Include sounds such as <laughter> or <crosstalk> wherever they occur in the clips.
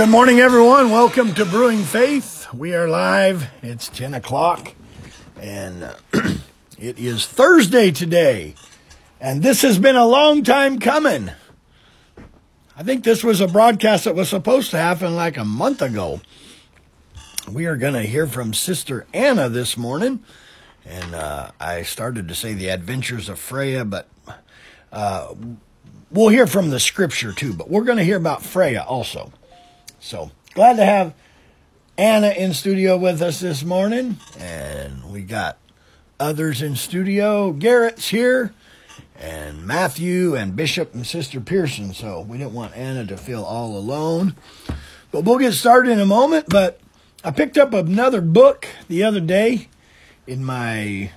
Good morning, everyone. Welcome to Brewing Faith. We are live. It's 10 o'clock, and uh, <clears throat> it is Thursday today. And this has been a long time coming. I think this was a broadcast that was supposed to happen like a month ago. We are going to hear from Sister Anna this morning. And uh, I started to say the adventures of Freja, but uh, we'll hear from the scripture too. But we're going to hear about Freja also. So glad to have Anna in studio with us this morning, and we got others in studio. Garrett's here, and Matthew and Bishop and Sister Pearson. So we didn't want Anna to feel all alone. But we'll get started in a moment. But I picked up another book the other day in my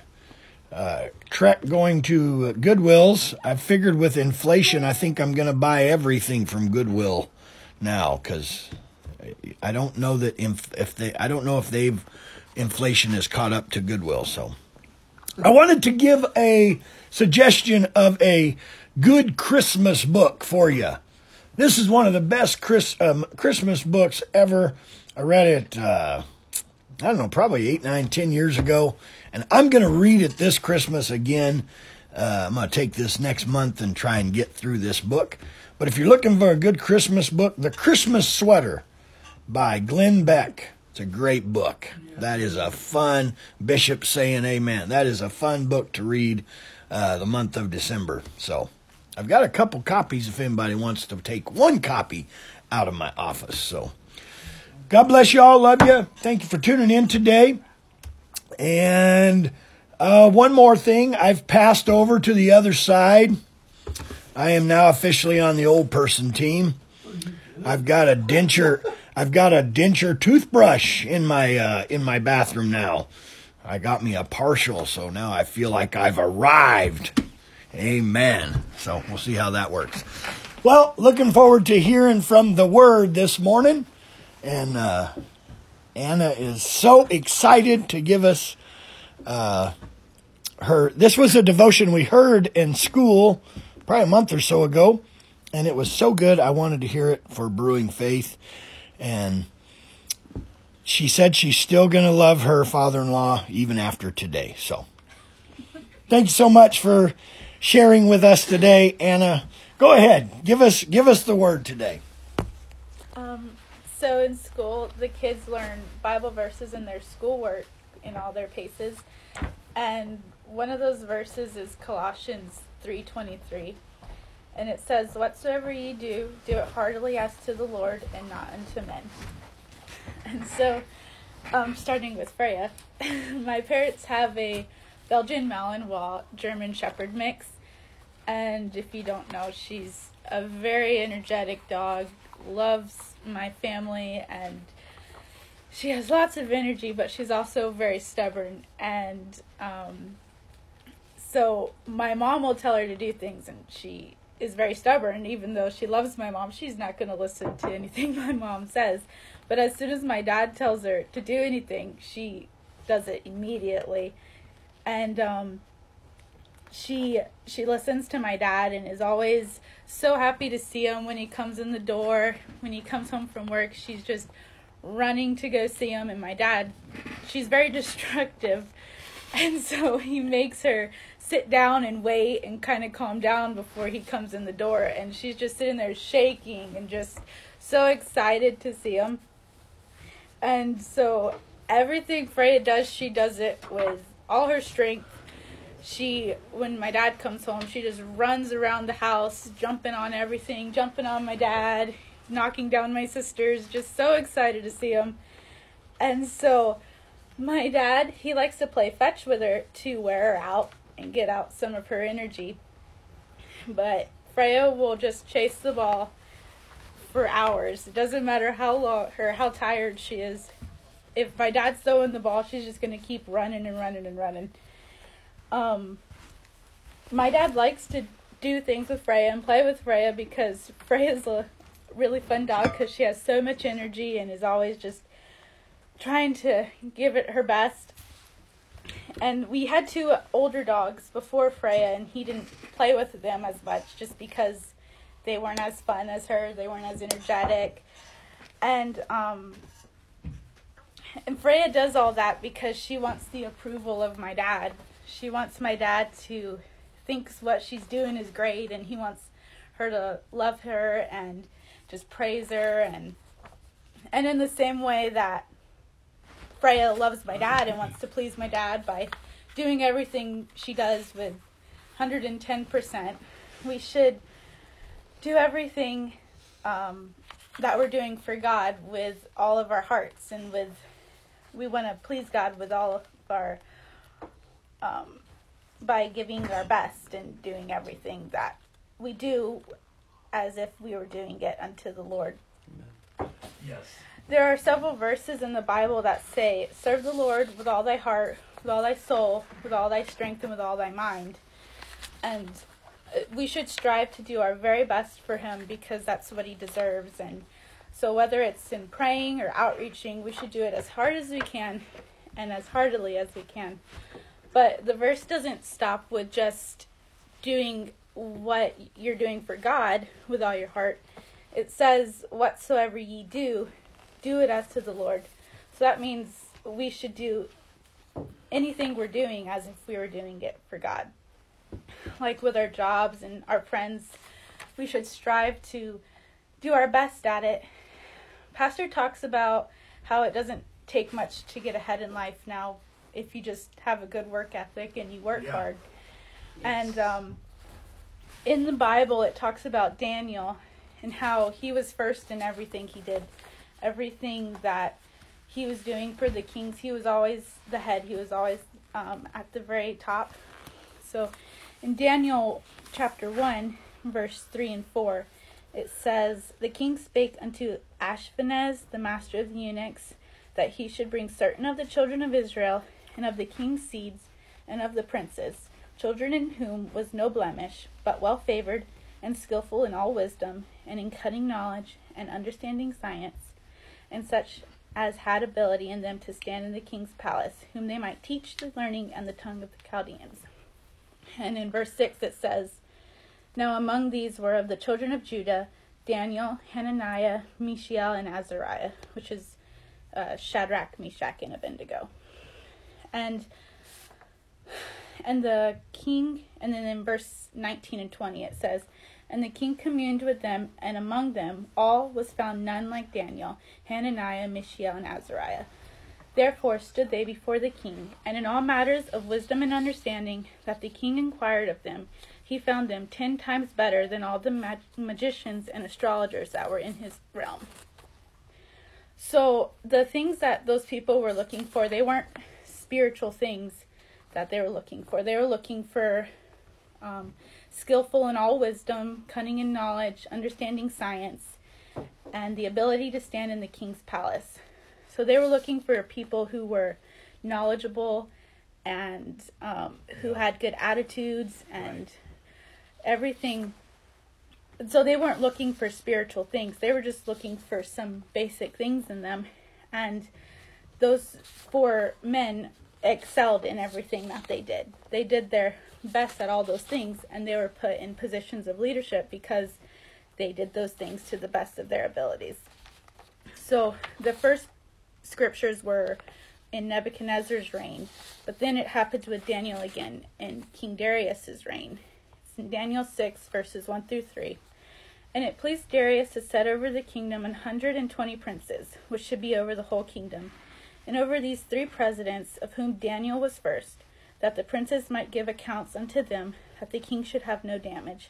uh, trek going to Goodwill's. I figured with inflation, I think I'm going to buy everything from Goodwill now because I don't know that if, if they I don't know if they've inflation has caught up to Goodwill. So I wanted to give a suggestion of a good Christmas book for you. This is one of the best Chris, um, Christmas books ever. I read it. Uh, I don't know, probably eight, nine, ten years ago, and I'm going to read it this Christmas again. Uh, I'm going to take this next month and try and get through this book. But if you're looking for a good Christmas book, The Christmas Sweater by Glenn Beck. It's a great book. That is a fun, Bishop saying amen. That is a fun book to read uh, the month of December. So I've got a couple copies if anybody wants to take one copy out of my office. So God bless you all. Love you. Thank you for tuning in today. And uh, one more thing I've passed over to the other side. I am now officially on the old person team. I've got a denture. I've got a denture toothbrush in my uh, in my bathroom now. I got me a partial, so now I feel like I've arrived. Amen. So we'll see how that works. Well, looking forward to hearing from the Word this morning, and uh, Anna is so excited to give us uh, her. This was a devotion we heard in school probably a month or so ago, and it was so good. I wanted to hear it for Brewing Faith, and she said she's still going to love her father-in-law even after today. So, thank you so much for sharing with us today, Anna. Go ahead, give us give us the word today. Um, so in school, the kids learn Bible verses in their schoolwork in all their paces, and one of those verses is Colossians three twenty three, and it says, "Whatsoever ye do, do it heartily as to the Lord and not unto men." <laughs> And so, um, starting with Freja, <laughs> my parents have a Belgian Malinois German Shepherd mix, and if you don't know, she's a very energetic dog, loves my family, and she has lots of energy, but she's also very stubborn. And um, so my mom will tell her to do things, and she is very stubborn. Even though she loves my mom, she's not going to listen to anything <laughs> my mom says. But as soon as my dad tells her to do anything, she does it immediately. And um, she she listens to my dad and is always so happy to see him when he comes in the door. When he comes home from work, she's just running to go see him. And my dad, she's very <laughs> destructive, and so he makes her sit down and wait and kind of calm down before he comes in the door. And she's just sitting there shaking and just so excited to see him. And so everything Freja does, she does it with all her strength. She, when my dad comes home, she just runs around the house, jumping on everything, jumping on my dad, knocking down my sisters, just so excited to see him. And so my dad, he likes to play fetch with her to wear her out and get out some of her energy. But Freja will just chase the ball for hours. It doesn't matter how long or how tired she is. If my dad's throwing the ball, she's just gonna keep running and running and running. Um, my dad likes to do things with Freja and play with Freja because Freja's a really fun dog because she has so much energy and is always just trying to give it her best. And we had two older dogs before Freja, and he didn't play with them as much just because they weren't as fun as her, they weren't as energetic. And um, and Freja does all that because she wants the approval of my dad. She wants my dad to thinks what she's doing is great and he wants her to love her and just praise her and and in the same way that Freja loves my dad and wants to please my dad by doing everything she does with 110%, we should do everything um, that we're doing for God with all of our hearts and with we want to please God with all of our um, by giving our best and doing everything that we do as if we were doing it unto the Lord. Yes. There are several verses in the Bible that say, Serve the Lord with all thy heart, with all thy soul, with all thy strength, and with all thy mind. And uh, we should strive to do our very best for him because that's what he deserves. And so, whether it's in praying or outreaching, we should do it as hard as we can and as heartily as we can. But the verse doesn't stop with just doing what you're doing for God with all your heart. It says, Whatsoever ye do, do it as to the Lord. So that means we should do anything we're doing as if we were doing it for God. Like with our jobs and our friends, we should strive to do our best at it. Pastor talks about how it doesn't take much to get ahead in life now if you just have a good work ethic and you work Yeah. hard. And um, in the Bible, it talks about Daniel and how he was first in everything he did, everything that he was doing for the kings. He was always the head. He was always um, at the very top. So, in Daniel chapter one, verse three and four, it says, "The king spake unto Ashpenaz, the master of the eunuchs, that he should bring certain of the children of Israel, and of the king's seeds, and of the princes, children in whom was no blemish, but well favored, and skillful in all wisdom, and in cunning knowledge, and understanding science, and such as had ability in them to stand in the king's palace, whom they might teach the learning and the tongue of the Chaldeans. And in verse 6 it says, Now among these were of the children of Judah Daniel, Hananiah, Mishael, and Azariah, which is uh, Shadrach, Meshach, and Abednego. And and the king, and then in verse 19 and 20 it says, And the king communed with them, and among them all was found none like Daniel, Hananiah, Mishael, and Azariah. Therefore stood they before the king, and in all matters of wisdom and understanding that the king inquired of them, he found them ten times better than all the mag- magicians and astrologers that were in his realm. So the things that those people were looking for, they weren't spiritual things that they were looking for. They were looking for um, skillful in all wisdom, cunning in knowledge, understanding science, and the ability to stand in the king's palace. So they were looking for people who were knowledgeable and um, who had good attitudes and Right. everything. So they weren't looking for spiritual things. They were just looking for some basic things in them. And those four men excelled in everything that they did. They did their best at all those things, and they were put in positions of leadership because they did those things to the best of their abilities. So the first scriptures were in Nebuchadnezzar's reign, but then it happens with Daniel again in King Darius's reign. It's in Daniel 6, verses 1 through 3. And it pleased Darius to set over the kingdom an hundred and twenty princes, which should be over the whole kingdom, and over these three presidents, of whom Daniel was first, that the princes might give accounts unto them, that the king should have no damage.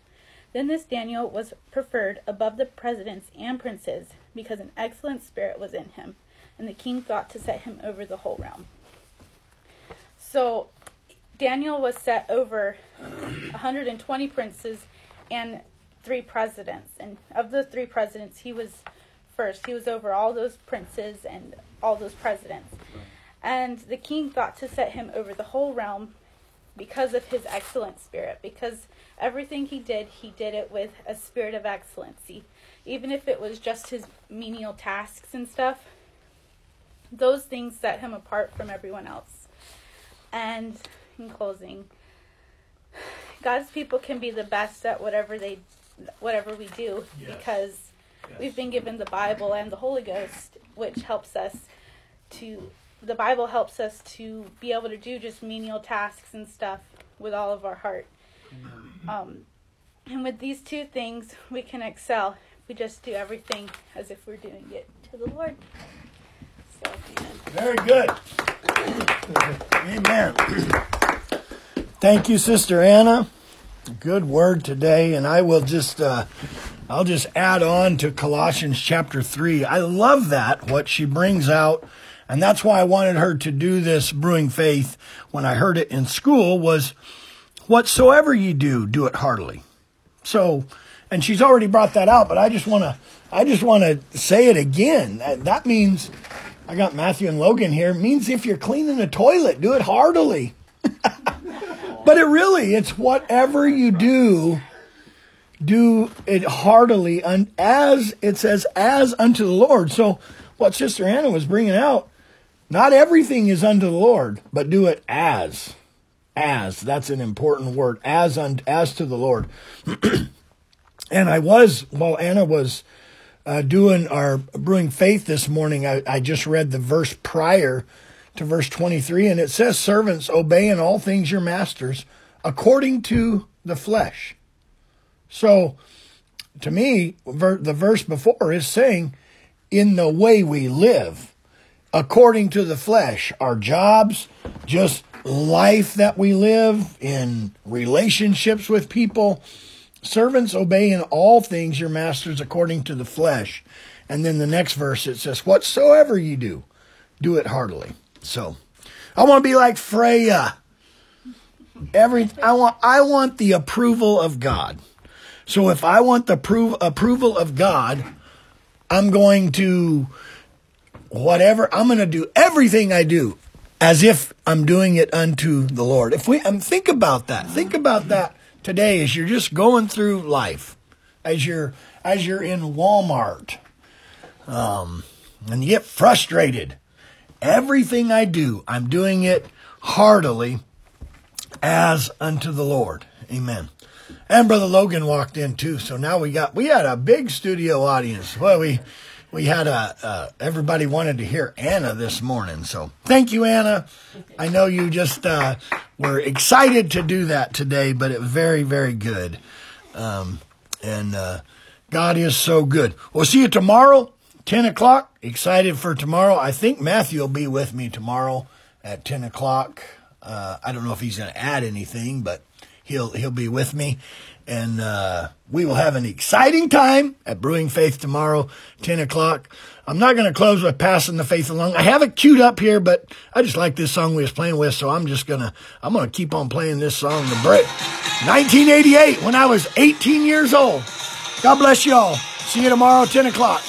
Then this Daniel was preferred above the presidents and princes, because an excellent spirit was in him, and the king thought to set him over the whole realm. So Daniel was set over 120 princes and three presidents. And of the three presidents, he was first. He was over all those princes and all those presidents. And the king thought to set him over the whole realm because of his excellent spirit. Because everything he did, he did it with a spirit of excellency. Even if it was just his menial tasks and stuff, those things set him apart from everyone else. And in closing, God's people can be the best at whatever they whatever we do Yes. because We've been given the Bible and the Holy Ghost, which helps us to. The Bible helps us to be able to do just menial tasks and stuff with all of our heart. Um, and with these two things, we can excel. We just do everything as if we're doing it to the Lord. So, Very good. Amen. Thank you, Sister Anna. Good word today, and I will just uh, I'll just add on to Colossians chapter three. I love that what she brings out, and that's why I wanted her to do this brewing faith when I heard it in school was whatsoever ye do, do it heartily. So, and she's already brought that out, but I just want to I just want to say it again. That, that means I got Matthew and Logan here. It means if you're cleaning a toilet, do it heartily. <laughs> but it really, it's whatever you do, do it heartily, and as it says, as unto the Lord. So, what Sister Anna was bringing out, not everything is unto the Lord, but do it as, as. That's an important word, as un, as to the Lord. <clears throat> and I was while Anna was uh, doing our brewing faith this morning, I, I just read the verse prior to verse 23, and it says, Servants, obey in all things your masters according to the flesh. So, to me, the verse before is saying, in the way we live, according to the flesh, our jobs, just life that we live, in relationships with people Servants, obey in all things your masters according to the flesh. And then the next verse it says, Whatsoever you do, do it heartily. So I want to be like Freja. Every I want I want the approval of God. So if I want the prove, approval of God, I'm going to whatever I'm going to do everything I do as if I'm doing it unto the Lord. If we um, think about that, think about that today as you're just going through life, as you're as you're in Walmart, um, and you get frustrated. Everything I do, I'm doing it heartily as unto the Lord. Amen. And Brother Logan walked in too, so now we got we had a big studio audience. Well, we we had a uh, everybody wanted to hear Anna this morning. So thank you, Anna. I know you just uh, were excited to do that today, but it very very good. Um, and uh, God is so good. We'll see you tomorrow, ten o'clock. Excited for tomorrow. I think Matthew will be with me tomorrow at ten o'clock. Uh, I don't know if he's going to add anything, but he'll he'll be with me and uh, we will have an exciting time at Brewing Faith tomorrow, 10 o'clock. I'm not going to close with passing the faith along. I have it queued up here, but I just like this song we was playing with, so I'm just gonna I'm gonna keep on playing this song. The break, 1988, when I was 18 years old. God bless y'all. See you tomorrow, 10 o'clock.